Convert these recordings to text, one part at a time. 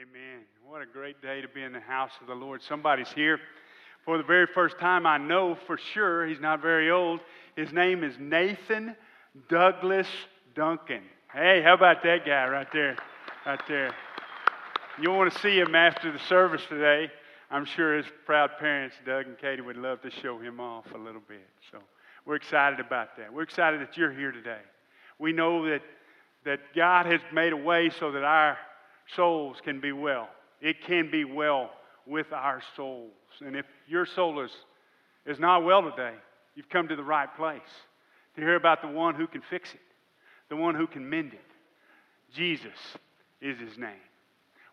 Amen. What a great day to be in the house of the Lord. Somebody's here for the very first time. I know for sure he's not very old. His name is Nathan Douglas Duncan. Hey, how about that guy right there? Right there. You'll want to see him after the service today. I'm sure his proud parents, Doug and Katie, would love to show him off a little bit. So we're excited about that. We're excited that you're here today. We know that, that God has made a way so that our souls can be well. It can be well with our souls. And if your soul is, is not well today, you've come to the right place to hear about the one who can fix it, the one who can mend it. Jesus is his name.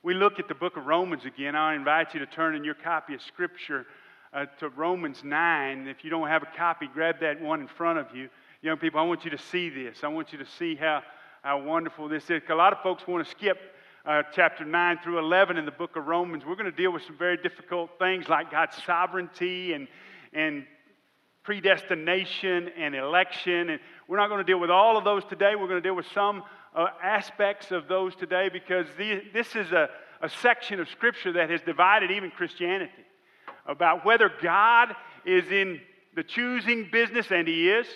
We look at the book of Romans again. I invite you to turn in your copy of Scripture uh, to Romans 9. If you don't have a copy, grab that one in front of you. Young people, I want you to see this. I want you to see how, how wonderful this is. A lot of folks want to skip uh, chapter 9 through 11 in the book of Romans, we're going to deal with some very difficult things like God's sovereignty and, and predestination and election. And we're not going to deal with all of those today. We're going to deal with some uh, aspects of those today because the, this is a, a section of Scripture that has divided even Christianity about whether God is in the choosing business, and He is,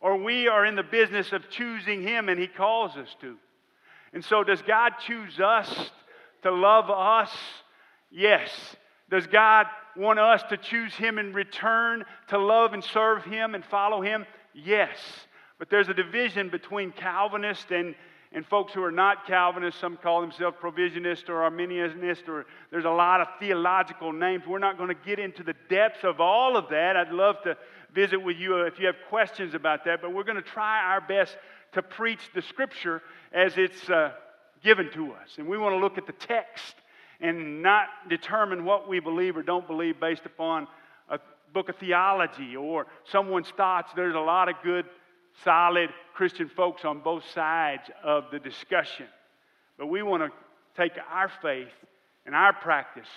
or we are in the business of choosing Him and He calls us to. And so, does God choose us to love us? Yes. Does God want us to choose Him in return to love and serve Him and follow Him? Yes. But there's a division between Calvinists and, and folks who are not Calvinists. Some call themselves provisionist or Arminianist, or there's a lot of theological names. We're not going to get into the depths of all of that. I'd love to visit with you if you have questions about that, but we're going to try our best to preach the scripture as it's uh, given to us. And we want to look at the text and not determine what we believe or don't believe based upon a book of theology or someone's thoughts. There's a lot of good, solid Christian folks on both sides of the discussion. But we want to take our faith and our practice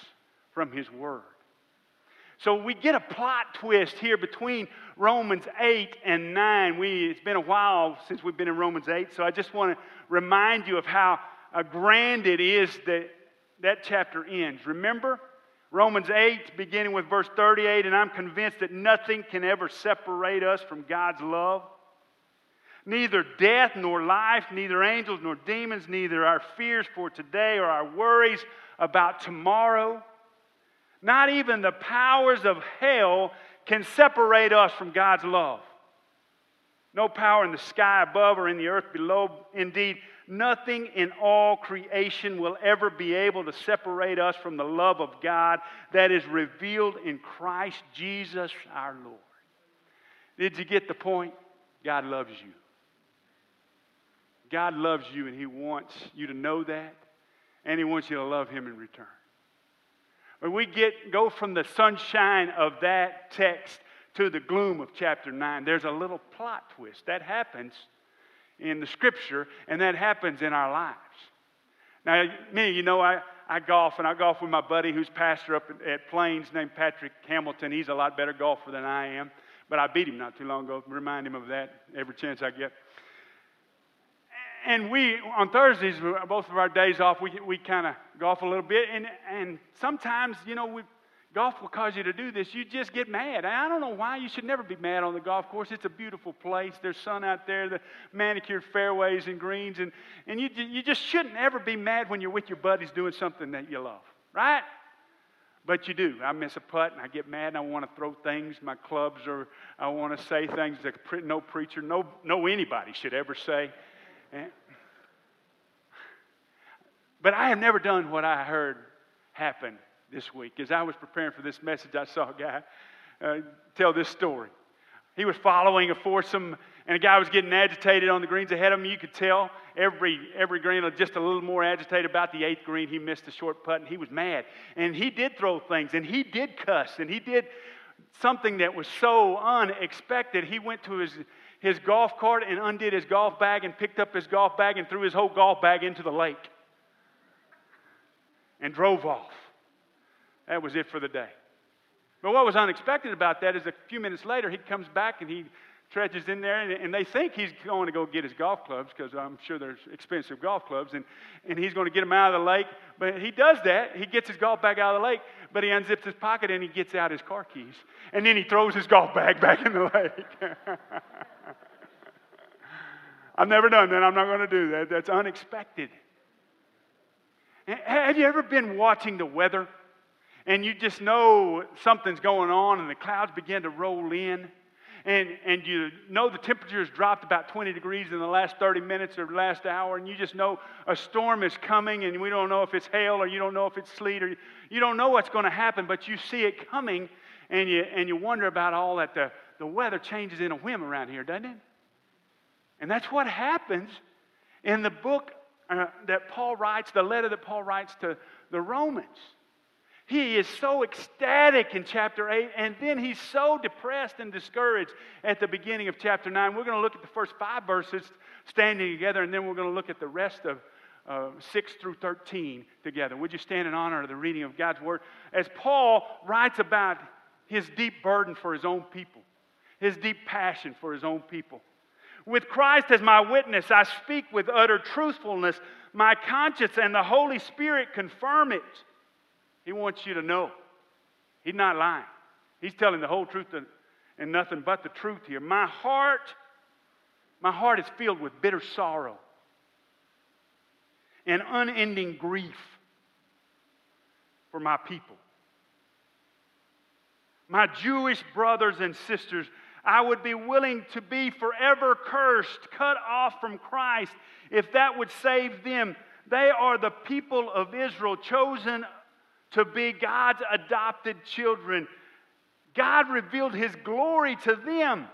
from His Word. So we get a plot twist here between Romans 8 and 9. We, it's been a while since we've been in Romans 8, so I just want to remind you of how uh, grand it is that that chapter ends. Remember? Romans 8, beginning with verse 38, and I'm convinced that nothing can ever separate us from God's love. Neither death nor life, neither angels nor demons, neither our fears for today or our worries about tomorrow not even the powers of hell can separate us from God's love. No power in the sky above or in the earth below. Indeed, nothing in all creation will ever be able to separate us from the love of God that is revealed in Christ Jesus our Lord. Did you get the point? God loves you. God loves you, and He wants you to know that, and He wants you to love Him in return. We get, go from the sunshine of that text to the gloom of chapter 9, there's a little plot twist. That happens in the scripture, and that happens in our lives. Now, me, you know, I, I golf, and I golf with my buddy who's pastor up at Plains named Patrick Hamilton. He's a lot better golfer than I am, but I beat him not too long ago. Remind him of that every chance I get and we, on Thursdays, both of our days off, we, we kind of golf a little bit. And, and sometimes, you know, we, golf will cause you to do this. You just get mad. I don't know why. You should never be mad on the golf course. It's a beautiful place. There's sun out there, the manicured fairways and greens. And, and you, you just shouldn't ever be mad when you're with your buddies doing something that you love, right? But you do. I miss a putt and I get mad and I want to throw things, my clubs, or I want to say things that no preacher, no, no anybody should ever say. But I have never done what I heard happen this week. As I was preparing for this message, I saw a guy uh, tell this story. He was following a foursome, and a guy was getting agitated on the greens ahead of him. You could tell every, every green just a little more agitated. About the eighth green, he missed a short putt, and he was mad. And he did throw things, and he did cuss, and he did something that was so unexpected. He went to his his golf cart and undid his golf bag and picked up his golf bag and threw his whole golf bag into the lake and drove off. That was it for the day. But what was unexpected about that is a few minutes later, he comes back and he trudges in there, and, and they think he's going to go get his golf clubs because I'm sure there's expensive golf clubs, and, and he's going to get them out of the lake. But he does that. He gets his golf bag out of the lake, but he unzips his pocket and he gets out his car keys. And then he throws his golf bag back in the lake. I've never done that. I'm not going to do that. That's unexpected. Have you ever been watching the weather and you just know something's going on and the clouds begin to roll in? and, and you know the temperature has dropped about 20 degrees in the last 30 minutes or last hour, and you just know a storm is coming, and we don't know if it's hail or you don't know if it's sleet or you don't know what's going to happen, but you see it coming, and you, and you wonder about all that. The, the weather changes in a whim around here, doesn't it? And that's what happens in the book uh, that Paul writes, the letter that Paul writes to the Romans. He is so ecstatic in chapter 8, and then he's so depressed and discouraged at the beginning of chapter 9. We're going to look at the first five verses standing together, and then we're going to look at the rest of uh, 6 through 13 together. Would you stand in honor of the reading of God's word? As Paul writes about his deep burden for his own people, his deep passion for his own people. With Christ as my witness, I speak with utter truthfulness. My conscience and the Holy Spirit confirm it. He wants you to know. He's not lying. He's telling the whole truth and nothing but the truth here. My heart, my heart is filled with bitter sorrow and unending grief for my people. My Jewish brothers and sisters, I would be willing to be forever cursed, cut off from Christ, if that would save them. They are the people of Israel, chosen to be God's adopted children. God revealed his glory to them.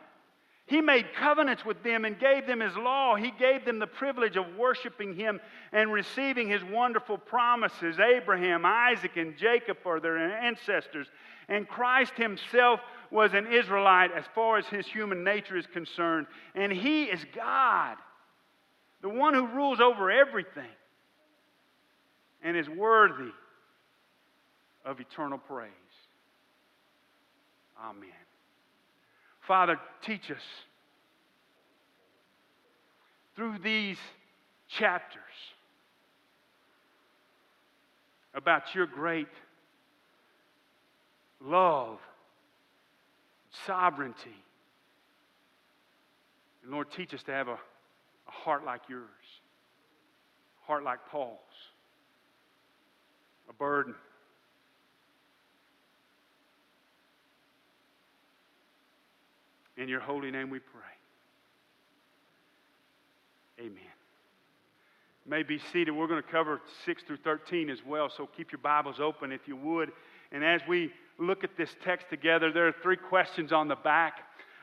He made covenants with them and gave them his law. He gave them the privilege of worshiping him and receiving his wonderful promises. Abraham, Isaac, and Jacob are their ancestors. And Christ himself was an Israelite as far as his human nature is concerned. And he is God, the one who rules over everything and is worthy of eternal praise. Amen. Father, teach us through these chapters about your great love, sovereignty. And Lord, teach us to have a, a heart like yours, a heart like Paul's, a burden In your holy name we pray. Amen. You may be seated. We're going to cover 6 through 13 as well, so keep your Bibles open if you would. And as we look at this text together, there are three questions on the back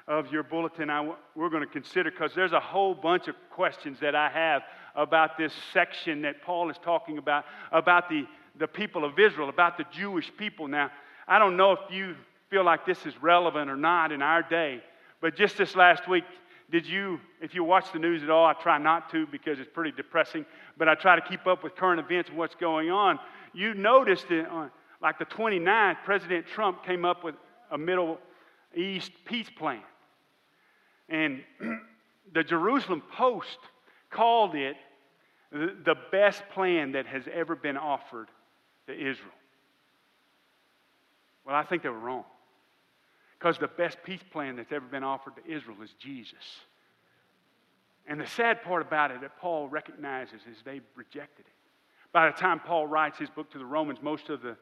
of your bulletin I, we're going to consider because there's a whole bunch of questions that I have about this section that Paul is talking about, about the, the people of Israel, about the Jewish people. Now, I don't know if you feel like this is relevant or not in our day, but just this last week, did you, if you watch the news at all, I try not to because it's pretty depressing, but I try to keep up with current events and what's going on. You noticed it on uh, like the 29th, President Trump came up with a Middle East peace plan. And the Jerusalem Post called it the best plan that has ever been offered to Israel. Well, I think they were wrong. Because the best peace plan that's ever been offered to Israel is Jesus. And the sad part about it that Paul recognizes is they rejected it. By the time Paul writes his book to the Romans, most of the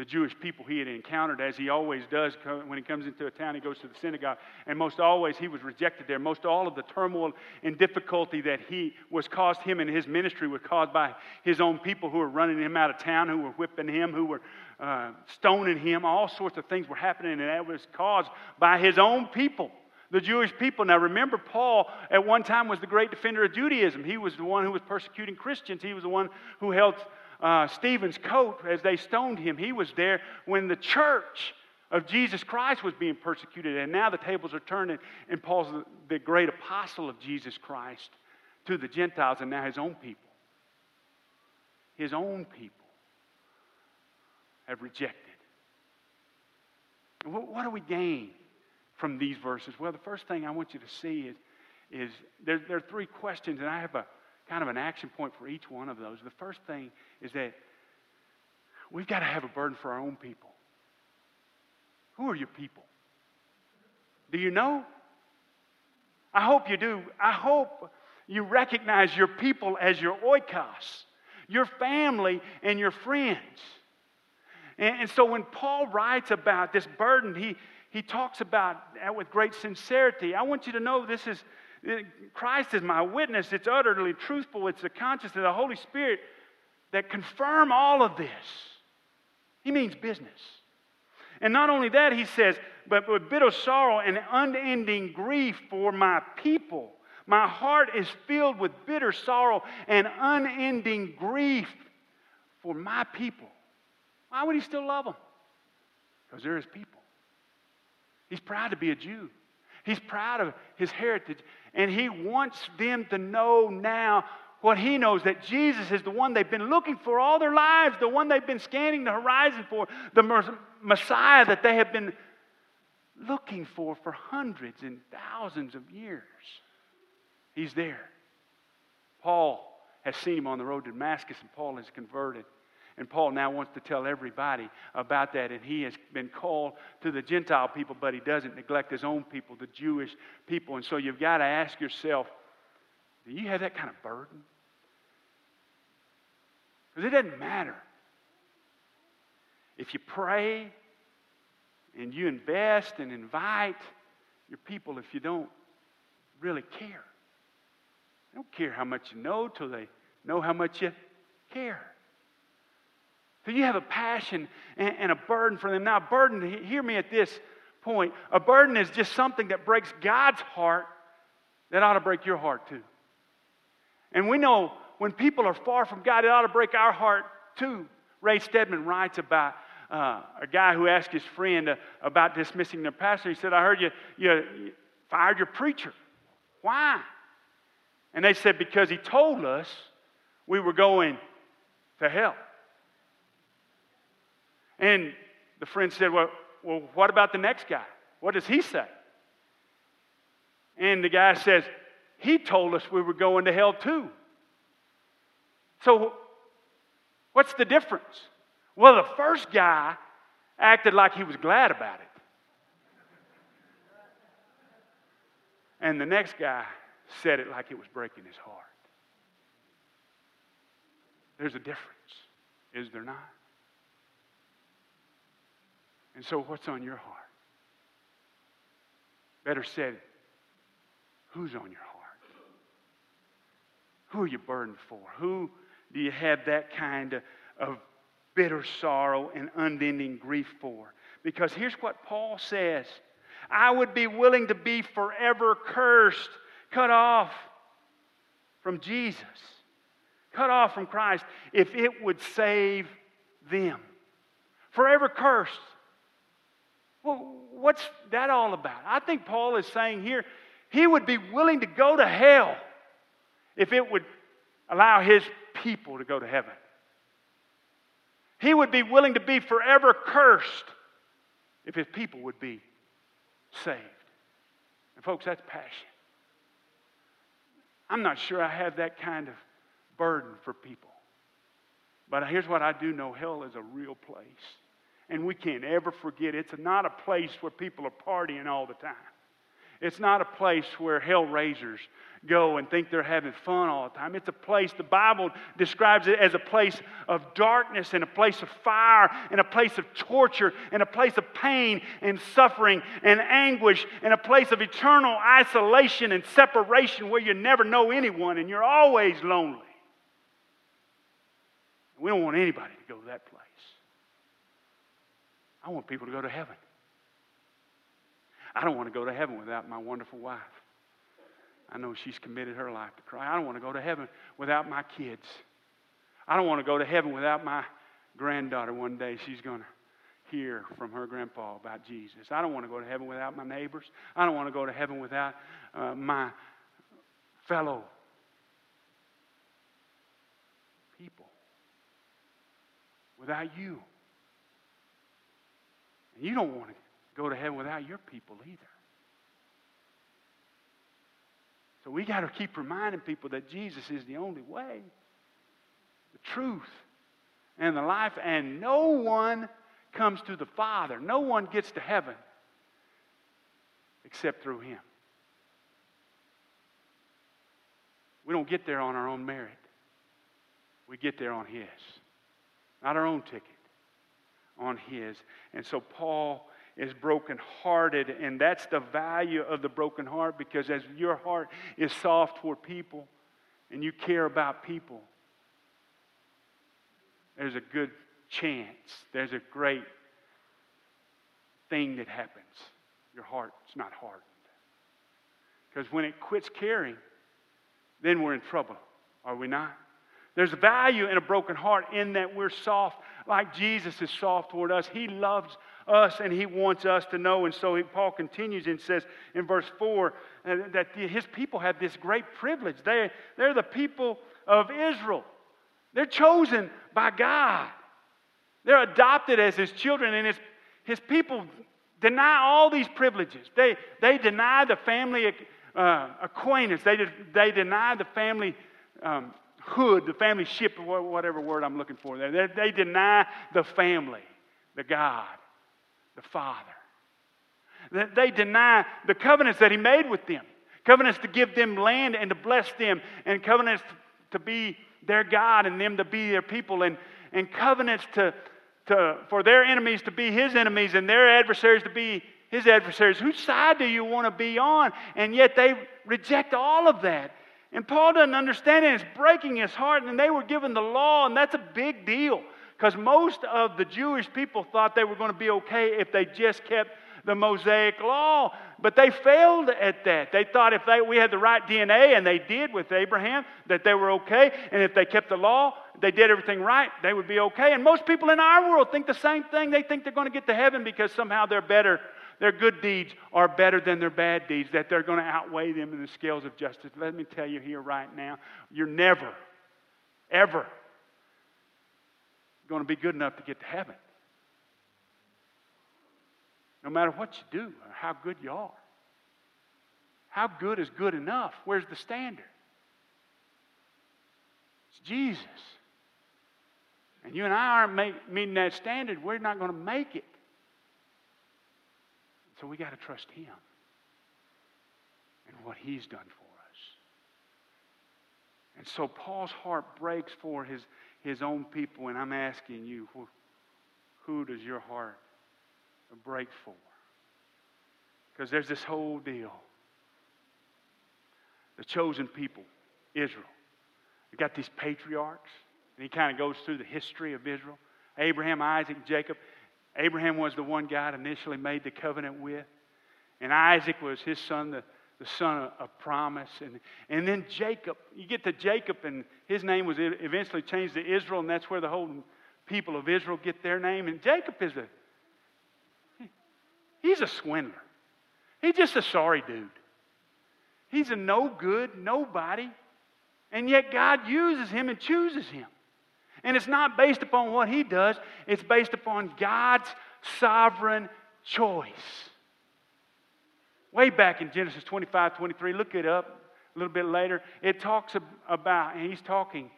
the Jewish people he had encountered, as he always does when he comes into a town, he goes to the synagogue. And most always, he was rejected there. Most all of the turmoil and difficulty that he was caused him in his ministry was caused by his own people who were running him out of town, who were whipping him, who were uh, stoning him. All sorts of things were happening, and that was caused by his own people the Jewish people. Now, remember, Paul at one time was the great defender of Judaism. He was the one who was persecuting Christians, he was the one who held uh, Stephen's coat as they stoned him. He was there when the church of Jesus Christ was being persecuted. And now the tables are turning, and Paul's the, the great apostle of Jesus Christ to the Gentiles and now his own people. His own people have rejected. What, what do we gain from these verses? Well, the first thing I want you to see is, is there, there are three questions, and I have a kind of an action point for each one of those. The first thing is that we've got to have a burden for our own people. Who are your people? Do you know? I hope you do. I hope you recognize your people as your oikos, your family and your friends. And, and so when Paul writes about this burden, he, he talks about that with great sincerity. I want you to know this is Christ is my witness. It's utterly truthful. It's the conscience of the Holy Spirit that confirm all of this. He means business. And not only that, he says, but with bitter sorrow and unending grief for my people. My heart is filled with bitter sorrow and unending grief for my people. Why would he still love them? Because they're his people. He's proud to be a Jew. He's proud of his heritage. And he wants them to know now what he knows that Jesus is the one they've been looking for all their lives, the one they've been scanning the horizon for, the Messiah that they have been looking for for hundreds and thousands of years. He's there. Paul has seen him on the road to Damascus, and Paul is converted. And Paul now wants to tell everybody about that. And he has been called to the Gentile people, but he doesn't neglect his own people, the Jewish people. And so you've got to ask yourself do you have that kind of burden? Because it doesn't matter. If you pray and you invest and invite your people, if you don't really care, they don't care how much you know till they know how much you care. So you have a passion and, and a burden for them. Now, a burden, hear me at this point. A burden is just something that breaks God's heart that ought to break your heart too. And we know when people are far from God, it ought to break our heart too. Ray Stedman writes about uh, a guy who asked his friend uh, about dismissing their pastor. He said, I heard you, you, you fired your preacher. Why? And they said, Because he told us we were going to hell. And the friend said, Well, well what about the next guy? What does he say? And the guy says, He told us we were going to hell too. So, what's the difference? Well, the first guy acted like he was glad about it. And the next guy said it like it was breaking his heart. There's a difference, is there not? And so, what's on your heart? Better said, who's on your heart? Who are you burdened for? Who do you have that kind of, bitter sorrow and unending grief for? Because here's what Paul says I would be willing to be forever cursed, cut off from Jesus, cut off from Christ, if it would save them. Forever cursed. Well, what's that all about? I think Paul is saying here he would be willing to go to hell if it would allow his people to go to heaven. He would be willing to be forever cursed if his people would be saved. And, folks, that's passion. I'm not sure I have that kind of burden for people. But here's what I do know hell is a real place. And we can't ever forget it's not a place where people are partying all the time. It's not a place where hell raisers go and think they're having fun all the time. It's a place, the Bible describes it as a place of darkness and a place of fire and a place of torture and a place of pain and suffering and anguish and a place of eternal isolation and separation where you never know anyone and you're always lonely. We don't want anybody to go to that place. I want people to go to heaven. I don't want to go to heaven without my wonderful wife. I know she's committed her life to Christ. I don't want to go to heaven without my kids. I don't want to go to heaven without my granddaughter one day. She's going to hear from her grandpa about Jesus. I don't want to go to heaven without my neighbors. I don't want to go to heaven without uh, my fellow people, without you. You don't want to go to heaven without your people either. So we got to keep reminding people that Jesus is the only way, the truth, and the life. And no one comes to the Father, no one gets to heaven except through Him. We don't get there on our own merit, we get there on His, not our own ticket on His. And so Paul is brokenhearted, and that's the value of the broken heart because as your heart is soft toward people and you care about people, there's a good chance, there's a great thing that happens. Your heart's not hardened. Because when it quits caring, then we're in trouble, are we not? There's value in a broken heart in that we're soft like Jesus is soft toward us. He loves us and he wants us to know. And so Paul continues and says in verse 4 uh, that his people have this great privilege. They, they're the people of Israel, they're chosen by God, they're adopted as his children, and his, his people deny all these privileges. They, they deny the family uh, acquaintance, they, they deny the family. Um, hood, the family ship, whatever word I'm looking for there. They, they deny the family, the God, the Father. They deny the covenants that He made with them covenants to give them land and to bless them, and covenants to be their God and them to be their people, and, and covenants to, to, for their enemies to be His enemies and their adversaries to be His adversaries. Whose side do you want to be on? And yet they reject all of that. And Paul doesn't understand it. It's breaking his heart. And they were given the law, and that's a big deal. Because most of the Jewish people thought they were going to be okay if they just kept the Mosaic law. But they failed at that. They thought if they, we had the right DNA, and they did with Abraham, that they were okay. And if they kept the law, they did everything right, they would be okay. And most people in our world think the same thing. They think they're going to get to heaven because somehow they're better their good deeds are better than their bad deeds, that they're going to outweigh them in the scales of justice. Let me tell you here right now, you're never, ever going to be good enough to get to heaven. No matter what you do or how good you are. How good is good enough? Where's the standard? It's Jesus. And you and I aren't meeting that standard, we're not going to make it. So we got to trust Him and what He's done for us. And so Paul's heart breaks for his, his own people, and I'm asking you, who, who does your heart break for? Because there's this whole deal. The chosen people, Israel. You got these patriarchs, and he kind of goes through the history of Israel Abraham, Isaac, Jacob. Abraham was the one God initially made the covenant with, and Isaac was his son, the, the son of, of promise. And, and then Jacob, you get to Jacob, and his name was eventually changed to Israel, and that's where the whole people of Israel get their name. And Jacob is a, he's a swindler. He's just a sorry dude. He's a no good, nobody. And yet God uses him and chooses him. And it's not based upon what he does, it's based upon God's sovereign choice. Way back in Genesis 25 23, look it up a little bit later. It talks about, and he's talking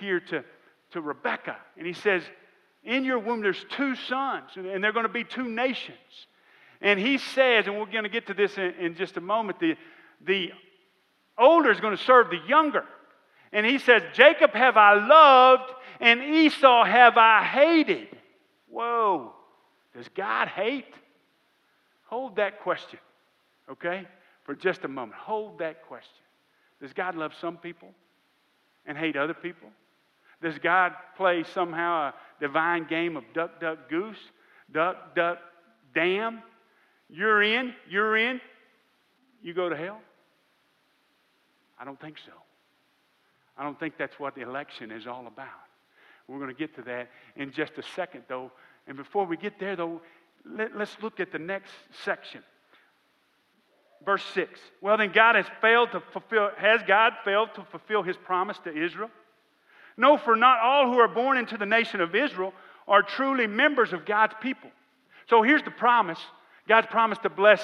here to, to Rebecca, and he says, In your womb there's two sons, and they're going to be two nations. And he says, and we're going to get to this in, in just a moment, the, the older is going to serve the younger. And he says, Jacob have I loved, and Esau have I hated. Whoa. Does God hate? Hold that question, okay? For just a moment. Hold that question. Does God love some people and hate other people? Does God play somehow a divine game of duck, duck, goose? Duck, duck, damn? You're in, you're in, you go to hell? I don't think so. I don't think that's what the election is all about. We're going to get to that in just a second, though. And before we get there, though, let, us look at the next section. Verse 6. Well, then God has failed to fulfill, has God failed to fulfill his promise to Israel? No, for not all who are born into the nation of Israel are truly members of God's people. So here's the promise God's promise to bless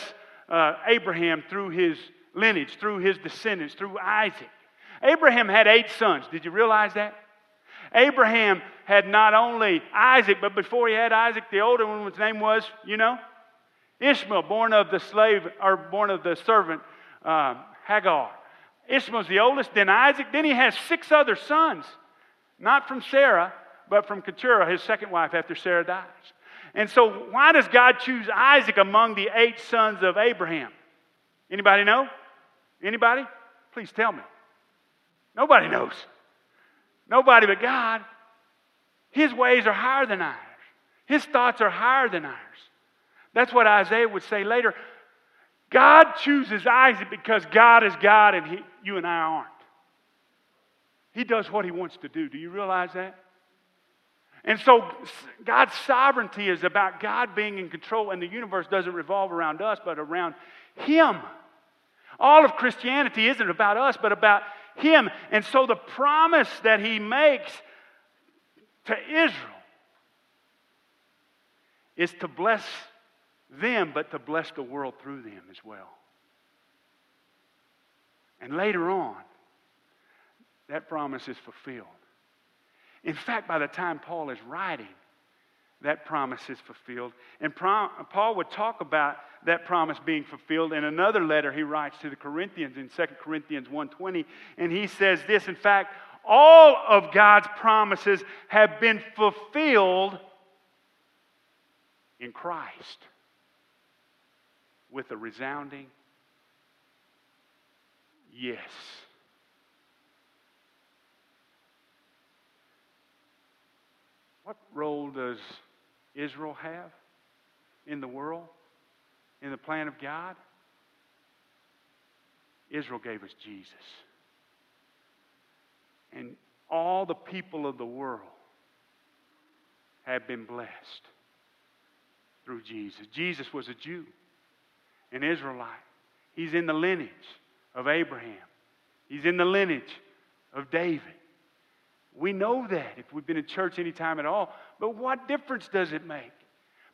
uh, Abraham through his lineage, through his descendants, through Isaac. Abraham had eight sons. Did you realize that? Abraham had not only Isaac, but before he had Isaac, the older one, his name was, you know, Ishmael, born of the slave, or born of the servant um, Hagar. Ishmael's the oldest, then Isaac. Then he has six other sons, not from Sarah, but from Keturah, his second wife, after Sarah dies. And so, why does God choose Isaac among the eight sons of Abraham? Anybody know? Anybody? Please tell me. Nobody knows. Nobody but God. His ways are higher than ours. His thoughts are higher than ours. That's what Isaiah would say later. God chooses Isaac because God is God and he, you and I aren't. He does what he wants to do. Do you realize that? And so God's sovereignty is about God being in control, and the universe doesn't revolve around us, but around Him. All of Christianity isn't about us, but about Him. And so the promise that He makes to Israel is to bless them, but to bless the world through them as well. And later on, that promise is fulfilled. In fact, by the time Paul is writing, that promise is fulfilled. And Paul would talk about that promise being fulfilled in another letter he writes to the Corinthians in 2 Corinthians 1:20, and he says this, in fact, all of God's promises have been fulfilled in Christ with a resounding yes. What role does Israel have in the world, in the plan of God? Israel gave us Jesus. And all the people of the world have been blessed through Jesus. Jesus was a Jew, an Israelite. He's in the lineage of Abraham, he's in the lineage of David. We know that if we've been in church any time at all. But what difference does it make?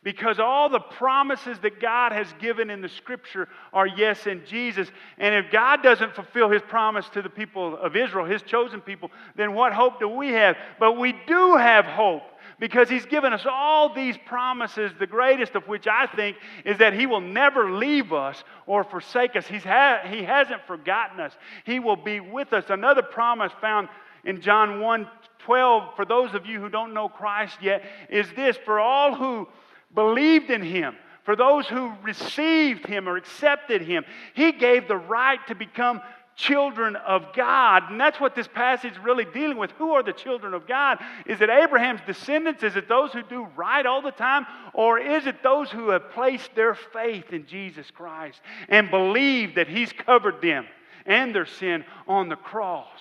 Because all the promises that God has given in the scripture are yes in Jesus. And if God doesn't fulfill his promise to the people of Israel, his chosen people, then what hope do we have? But we do have hope because he's given us all these promises, the greatest of which I think is that he will never leave us or forsake us. He's ha- he hasn't forgotten us, he will be with us. Another promise found in John 1 12, for those of you who don't know Christ yet, is this for all who believed in him, for those who received him or accepted him, he gave the right to become children of God. And that's what this passage is really dealing with. Who are the children of God? Is it Abraham's descendants? Is it those who do right all the time? Or is it those who have placed their faith in Jesus Christ and believe that he's covered them and their sin on the cross?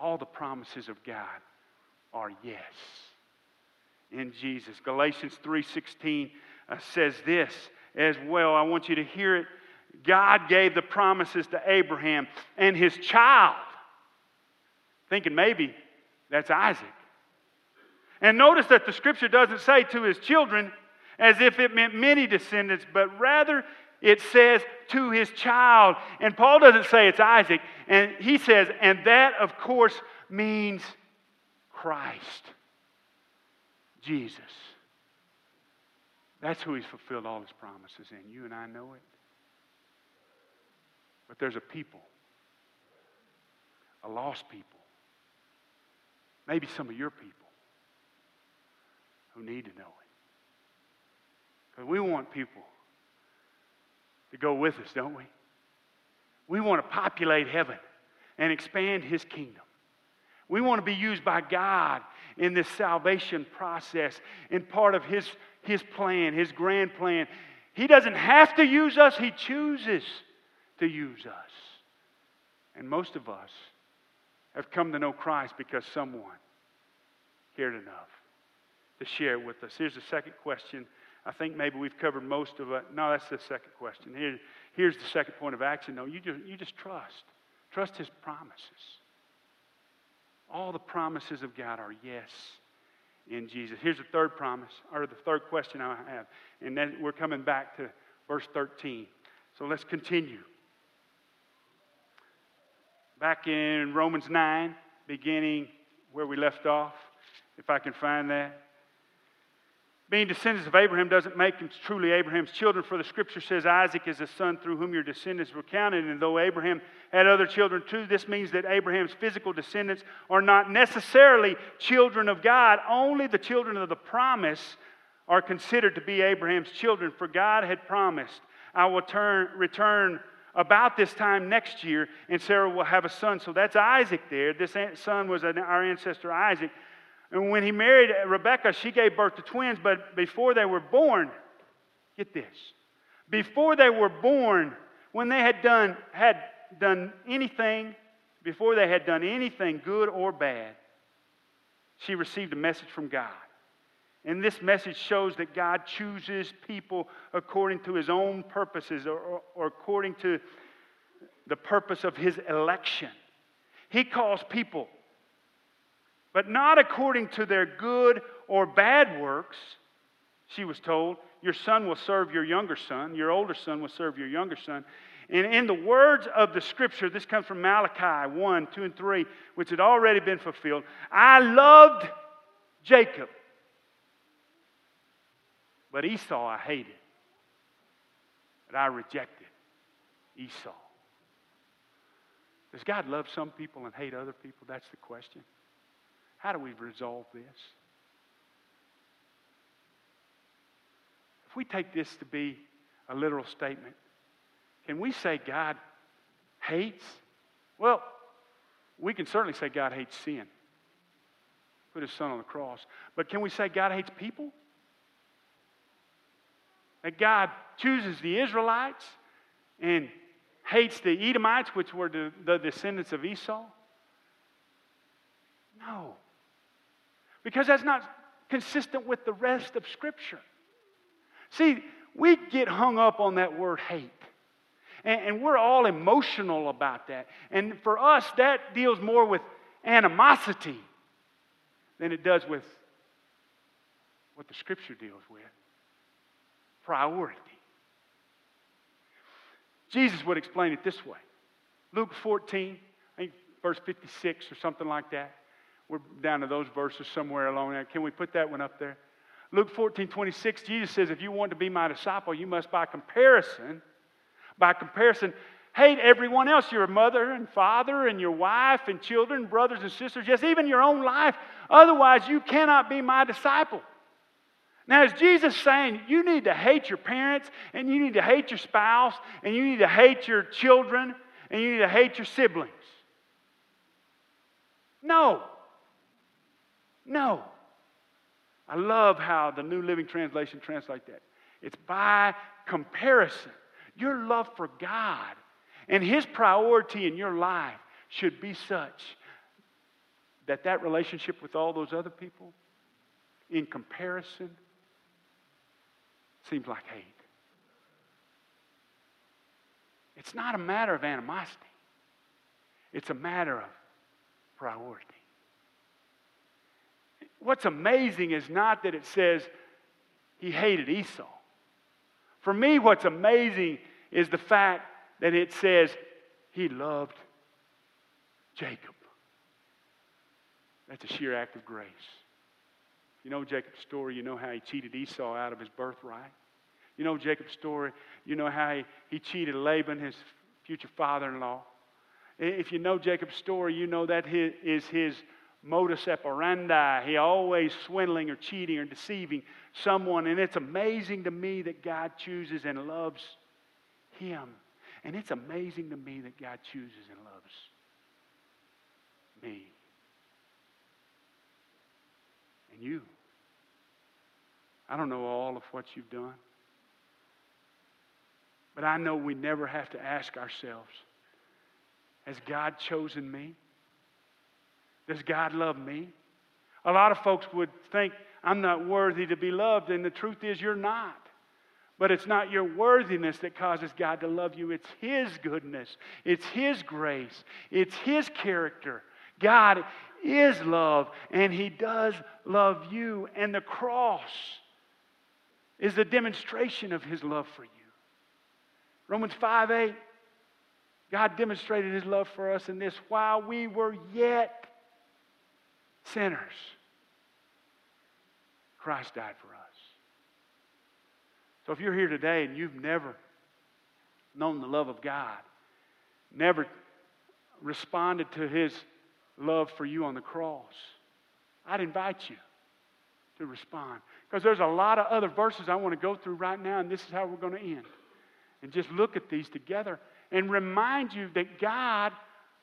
All the promises of God are yes in Jesus. Galatians 3:16 uh, says this as well. I want you to hear it. God gave the promises to Abraham and his child. Thinking maybe that's Isaac. And notice that the scripture doesn't say to his children as if it meant many descendants, but rather it says to his child. And Paul doesn't say it's Isaac. And he says, and that, of course, means Christ, Jesus. That's who he's fulfilled all his promises in. You and I know it. But there's a people, a lost people, maybe some of your people who need to know it. We want people to go with us, don't we? We want to populate heaven and expand his kingdom. We want to be used by God in this salvation process and part of his, his plan, his grand plan. He doesn't have to use us, he chooses to use us. And most of us have come to know Christ because someone cared enough to share it with us. Here's the second question I think maybe we've covered most of it. No, that's the second question. Here, here's the second point of action. No, you just, you just trust. Trust His promises. All the promises of God are yes in Jesus. Here's the third promise, or the third question I have. And then we're coming back to verse 13. So let's continue. Back in Romans 9, beginning where we left off, if I can find that. Being descendants of Abraham doesn't make them truly Abraham's children, for the scripture says Isaac is the son through whom your descendants were counted. And though Abraham had other children too, this means that Abraham's physical descendants are not necessarily children of God. Only the children of the promise are considered to be Abraham's children, for God had promised, I will turn, return about this time next year, and Sarah will have a son. So that's Isaac there. This son was our ancestor Isaac. And when he married Rebekah, she gave birth to twins, but before they were born, get this, before they were born, when they had done, had done anything, before they had done anything good or bad, she received a message from God. And this message shows that God chooses people according to his own purposes or, or according to the purpose of his election. He calls people but not according to their good or bad works. She was told, Your son will serve your younger son, your older son will serve your younger son. And in the words of the scripture, this comes from Malachi 1, 2, and 3, which had already been fulfilled. I loved Jacob, but Esau I hated. But I rejected Esau. Does God love some people and hate other people? That's the question. How do we resolve this? If we take this to be a literal statement, can we say God hates? Well, we can certainly say God hates sin. Put his son on the cross. But can we say God hates people? That God chooses the Israelites and hates the Edomites, which were the, the descendants of Esau? No because that's not consistent with the rest of Scripture. See, we get hung up on that word hate. And, and, we're all emotional about that. And for us, that deals more with animosity than it does with what the Scripture deals with priority. Jesus would explain it this way Luke 14, I think verse 56 or something like that. We're down to those verses somewhere along there. Can we put that one up there? Luke 14, 26, Jesus says, if you want to be my disciple, you must by comparison, by comparison, hate everyone else, your mother and father and your wife and children, brothers and sisters, yes, even your own life. Otherwise, you cannot be my disciple. Now, is Jesus saying you need to hate your parents and you need to hate your spouse and you need to hate your children and you need to hate your siblings? No. No. I love how the New Living Translation translates that. It's by comparison. Your love for God and His priority in your life should be such that that relationship with all those other people, in comparison, seems like hate. It's not a matter of animosity, it's a matter of priority what's amazing is not that it says he hated Esau. For me, what's amazing is the fact that it says he loved Jacob. That's a sheer act of grace. You know Jacob's story, you know how he cheated Esau out of his birthright. You know Jacob's story, you know how he, he cheated Laban, his future father in law. If you know Jacob's story, you know that is his modus operandi. He always swindling or cheating or deceiving someone. And it's amazing to me that God chooses and loves him. And it's amazing to me that God chooses and loves me. And you. I don't know all of what you've done. But I know we never have to ask ourselves, has God chosen me? Does God love me? A lot of folks would think, I'm not worthy to be loved, and the truth is, you're not. But it's not your worthiness that causes God to love you. It's His goodness, it's His grace, it's His character. God is love, and He does love you. And the cross is the demonstration of His love for you. Romans 5 8. God demonstrated his love for us in this while we were yet sinners. Christ died for us. So if you're here today and you've never known the love of God, never responded to his love for you on the cross, I'd invite you to respond. Because there's a lot of other verses I want to go through right now, and this is how we're going to end. And just look at these together and remind you that God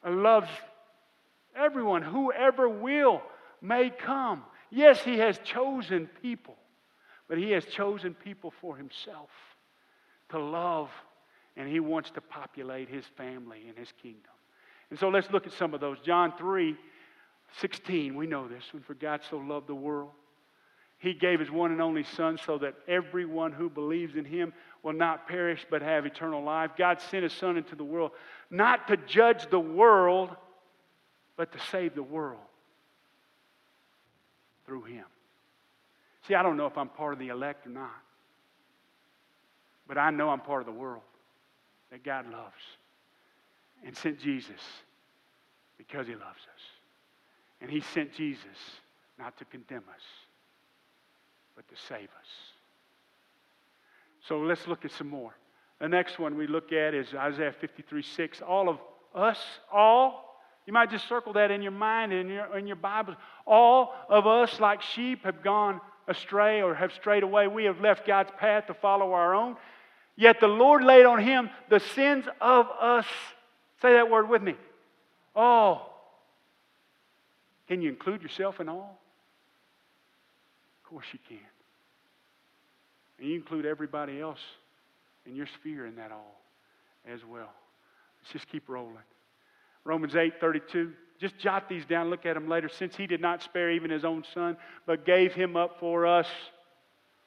loves everyone, whoever will may come. Yes, He has chosen people, but He has chosen people for Himself to love, and He wants to populate His family and His kingdom. And so let's look at some of those. John 3 16, we know this one. For God so loved the world, He gave His one and only Son so that everyone who believes in Him will not perish but have eternal life. God sent His Son into the world not to judge the world, but to save the world through Him. See, I don't know if I'm part of the elect or not, but I know I'm part of the world that God loves and sent Jesus because He loves us. And He sent Jesus not to condemn us, but to save us. So let's look at some more. The next one we look at is Isaiah 53 6. All of us, all, you might just circle that in your mind and in your, in your Bible. All of us, like sheep, have gone astray or have strayed away. We have left God's path to follow our own. Yet the Lord laid on him the sins of us. Say that word with me. All. Can you include yourself in all? Of course you can. And you include everybody else in your sphere in that all as well. Let's just keep rolling. Romans 8 32. Just jot these down, look at them later. Since he did not spare even his own son, but gave him up for us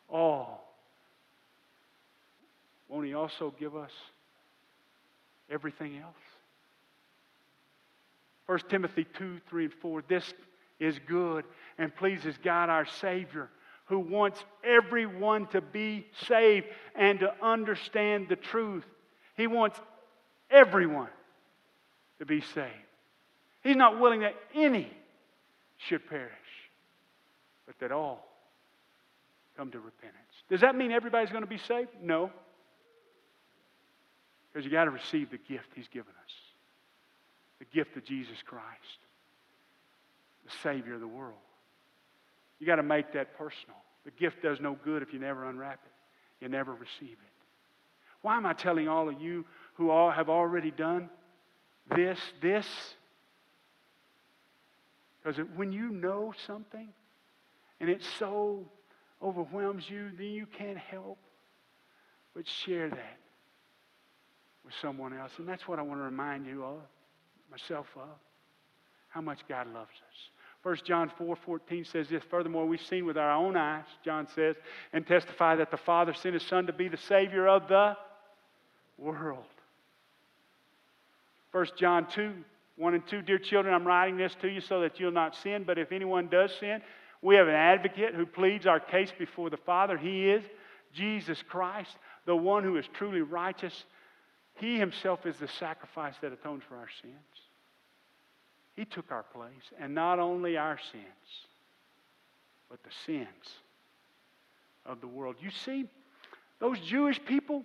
all, won't he also give us everything else? 1 Timothy 2 3 and 4. This is good and pleases God our Savior who wants everyone to be saved and to understand the truth. He wants everyone to be saved. He's not willing that any should perish, but that all come to repentance. Does that mean everybody's going to be saved? No. Because you got to receive the gift He's given us the gift of Jesus Christ, the Savior of the world. You got to make that personal. The gift does no good if you never unwrap it, you never receive it. Why am I telling all of you who all have already done this, this? Because when you know something and it so overwhelms you, then you can't help but share that with someone else. And that's what I want to remind you of, myself of, how much God loves us. 1 John 4 14 says this Furthermore, we've seen with our own eyes, John says, and testify that the Father sent his Son to be the Savior of the world. 1 John 2 1 and 2 Dear children, I'm writing this to you so that you'll not sin, but if anyone does sin, we have an advocate who pleads our case before the Father. He is Jesus Christ, the one who is truly righteous. He himself is the sacrifice that atones for our sins. He took our place, and not only our sins, but the sins of the world. You see, those Jewish people,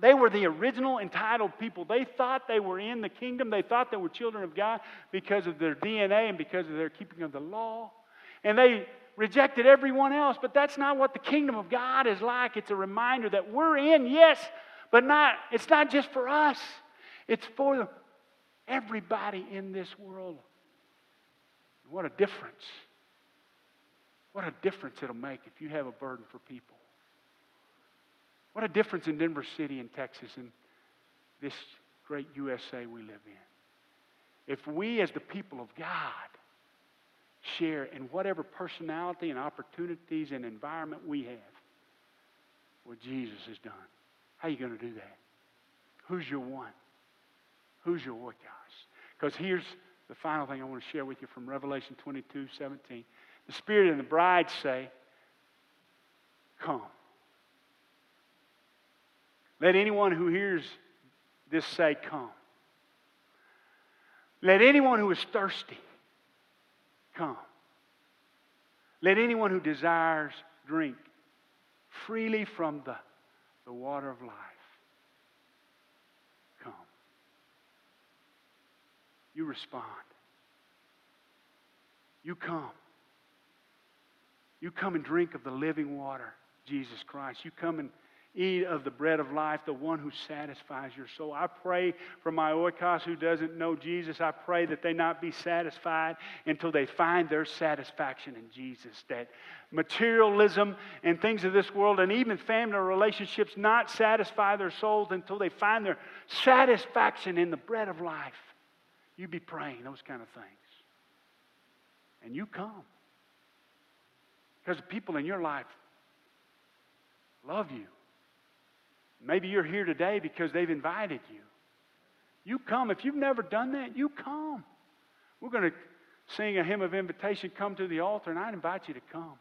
they were the original entitled people. They thought they were in the kingdom. They thought they were children of God because of their DNA and because of their keeping of the law. And they rejected everyone else. But that's not what the kingdom of God is like. It's a reminder that we're in, yes, but not, it's not just for us. It's for everybody in this world. What a difference. What a difference it'll make if you have a burden for people. What a difference in Denver City and Texas and this great USA we live in. If we, as the people of God, share in whatever personality and opportunities and environment we have what Jesus has done, how are you going to do that? Who's your one? Who's your what, guys? Because here's the final thing I want to share with you from Revelation 22 17. The Spirit and the bride say, Come. Let anyone who hears this say, Come. Let anyone who is thirsty come. Let anyone who desires drink freely from the, the water of life. Come. You respond. You come. You come and drink of the living water, Jesus Christ. You come and eat of the bread of life, the one who satisfies your soul. I pray for my oikos who doesn't know Jesus. I pray that they not be satisfied until they find their satisfaction in Jesus. That materialism and things of this world and even family relationships not satisfy their souls until they find their satisfaction in the bread of life. You be praying those kind of things. And you come. Because the people in your life love you. Maybe you're here today because they've invited you. You come. If you've never done that, you come. We're going to sing a hymn of invitation, come to the altar, and I invite you to come.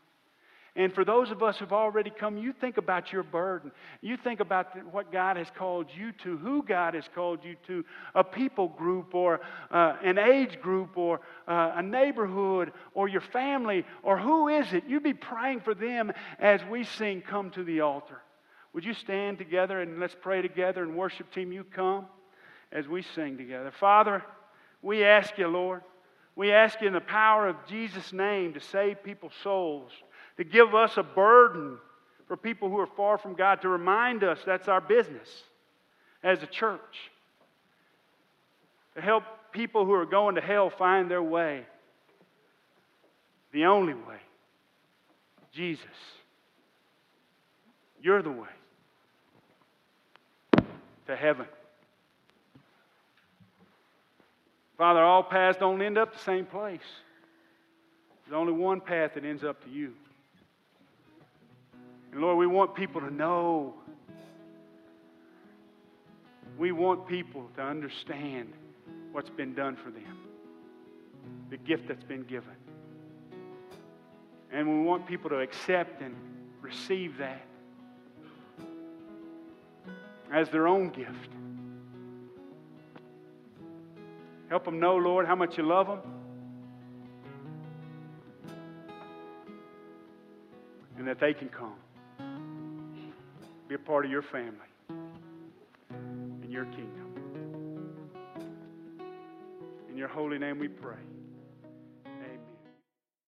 And for those of us who've already come, you think about your burden. You think about what God has called you to, who God has called you to, a people group or uh, an age group or uh, a neighborhood or your family or who is it? You be praying for them as we sing, Come to the altar. Would you stand together and let's pray together and worship team, you come as we sing together. Father, we ask you, Lord, we ask you in the power of Jesus' name to save people's souls, to give us a burden for people who are far from God, to remind us that's our business as a church, to help people who are going to hell find their way, the only way, Jesus. You're the way to heaven. Father, all paths don't end up the same place. There's only one path that ends up to you. And Lord, we want people to know. We want people to understand what's been done for them, the gift that's been given. And we want people to accept and receive that as their own gift. Help them know, Lord, how much you love them. And that they can come. Be a part of your family and your kingdom. In your holy name we pray.